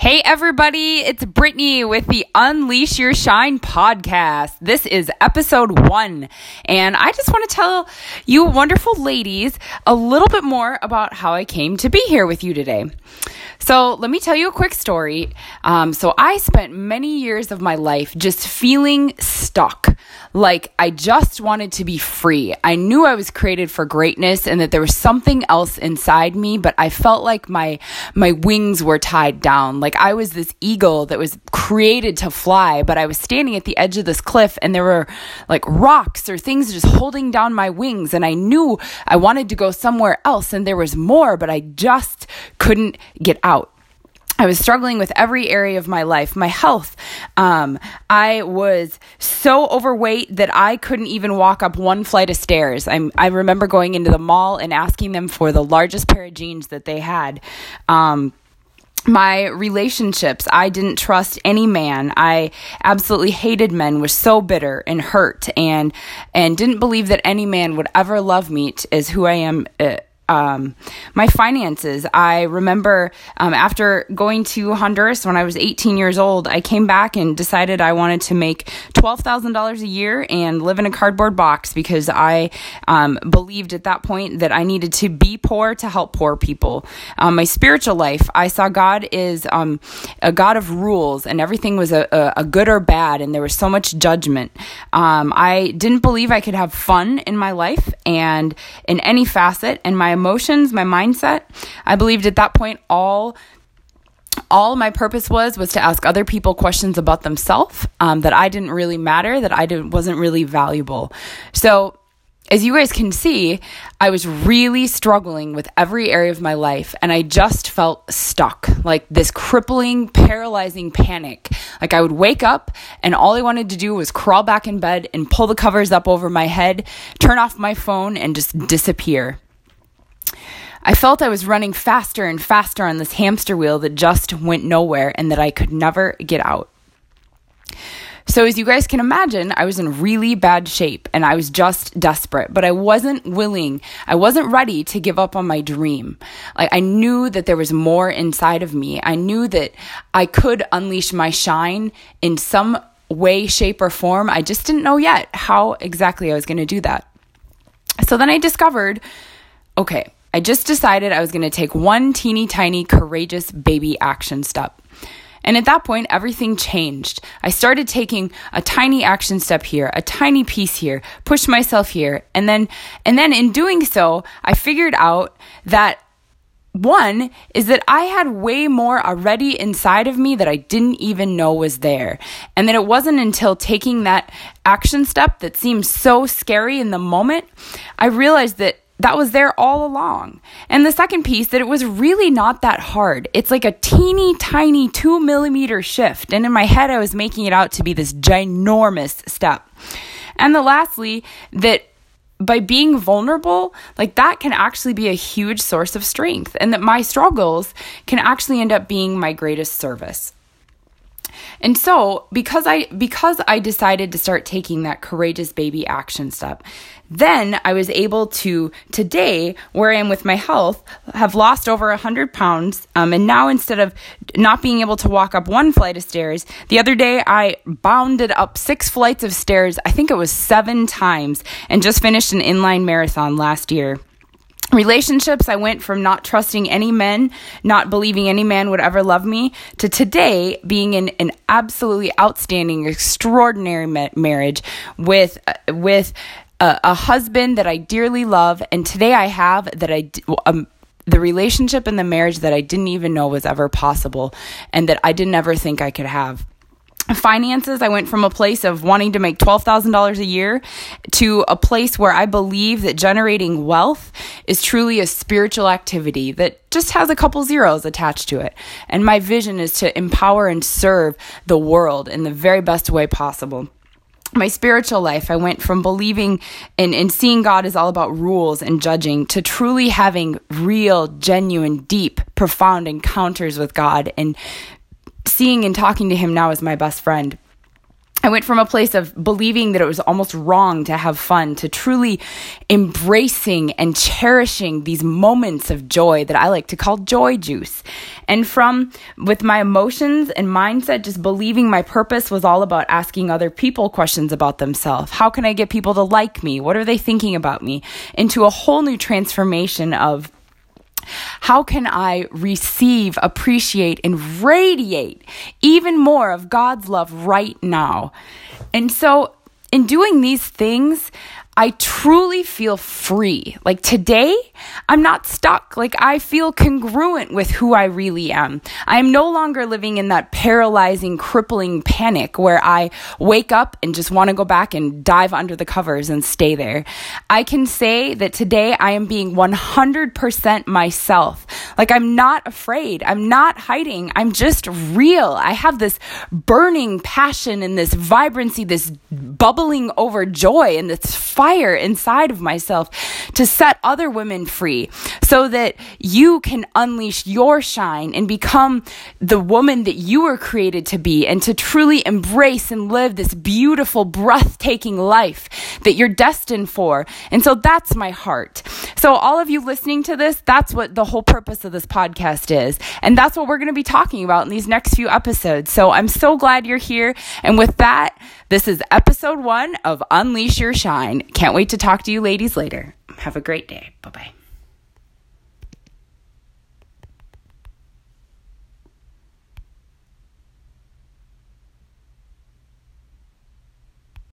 Hey, everybody, it's Brittany with the Unleash Your Shine podcast. This is episode one, and I just want to tell you wonderful ladies a little bit more about how I came to be here with you today. So, let me tell you a quick story. Um, so, I spent many years of my life just feeling stuck. Like I just wanted to be free. I knew I was created for greatness and that there was something else inside me, but I felt like my my wings were tied down. Like I was this eagle that was created to fly, but I was standing at the edge of this cliff and there were like rocks or things just holding down my wings and I knew I wanted to go somewhere else and there was more, but I just couldn't get out. I was struggling with every area of my life. My health. Um, I was so overweight that I couldn't even walk up one flight of stairs. I'm, I remember going into the mall and asking them for the largest pair of jeans that they had. Um, my relationships i didn't trust any man i absolutely hated men was so bitter and hurt and and didn't believe that any man would ever love me as who i am uh, um, my finances. I remember um, after going to Honduras when I was 18 years old, I came back and decided I wanted to make $12,000 a year and live in a cardboard box because I um, believed at that point that I needed to be poor to help poor people. Um, my spiritual life, I saw God is um, a God of rules and everything was a, a, a, good or bad, and there was so much judgment. Um, I didn't believe I could have fun in my life and in any facet, and my emotions, my mindset. I believed at that point all all my purpose was was to ask other people questions about themselves um, that I didn't really matter, that I didn't wasn't really valuable. So as you guys can see, I was really struggling with every area of my life and I just felt stuck, like this crippling, paralyzing panic. Like I would wake up and all I wanted to do was crawl back in bed and pull the covers up over my head, turn off my phone, and just disappear. I felt I was running faster and faster on this hamster wheel that just went nowhere and that I could never get out. So, as you guys can imagine, I was in really bad shape and I was just desperate, but I wasn't willing, I wasn't ready to give up on my dream. Like, I knew that there was more inside of me. I knew that I could unleash my shine in some way, shape, or form. I just didn't know yet how exactly I was going to do that. So then I discovered okay, I just decided I was going to take one teeny tiny courageous baby action step. And at that point, everything changed. I started taking a tiny action step here, a tiny piece here, pushed myself here. And then, and then in doing so, I figured out that one is that I had way more already inside of me that I didn't even know was there. And that it wasn't until taking that action step that seemed so scary in the moment, I realized that that was there all along. And the second piece, that it was really not that hard. It's like a teeny tiny two millimeter shift. And in my head, I was making it out to be this ginormous step. And the lastly, that by being vulnerable, like that can actually be a huge source of strength, and that my struggles can actually end up being my greatest service. And so, because I because I decided to start taking that courageous baby action step, then I was able to today, where I am with my health, have lost over a hundred pounds. Um, and now instead of not being able to walk up one flight of stairs, the other day I bounded up six flights of stairs. I think it was seven times, and just finished an inline marathon last year relationships i went from not trusting any men not believing any man would ever love me to today being in an absolutely outstanding extraordinary ma- marriage with uh, with a, husband that i dearly love and today i have that i um, the relationship and the marriage that i didn't even know was ever possible and that i didn't ever think i could have finances, I went from a place of wanting to make $12,000 a year to a place where I believe that generating wealth is truly a spiritual activity that just has a couple zeros attached to it. And my vision is to empower and serve the world in the very best way possible my spiritual life, I went from believing and, seeing God is all about rules and judging to truly having real, genuine, deep, profound encounters with God and seeing and talking to him now as my best friend. I went from a place of believing that it was almost wrong to have fun to truly embracing and cherishing these moments of joy that I like to call joy juice. And from with my emotions and mindset, just believing my purpose was all about asking other people questions about themselves. How can I get people to like me? What are they thinking about me? Into a whole new transformation of how can I receive, appreciate, and radiate even more of God's love right now? And so, in doing these things, I truly feel free. Like today, I'm not stuck. Like I feel congruent with who I really am. I am no longer living in that paralyzing, crippling panic where I wake up and just want to go back and dive under the covers and stay there. I can say that today I am being 100% myself. Like I'm not afraid. I'm not hiding. I'm just real. I have this burning passion and this vibrancy, this bubbling over joy and this fire inside of myself to set other women free so that you can unleash your shine and become the woman that you were created to be and to truly embrace and live this beautiful, breathtaking life that you're destined for. And so that's my heart. So, all of you listening to this, that's what the whole purpose of this podcast is. And that's what we're going to be talking about in these next few episodes. So, I'm so glad you're here. And with that, this is episode one of Unleash Your Shine. Can't wait to talk to you ladies later. Have a great day. Bye bye.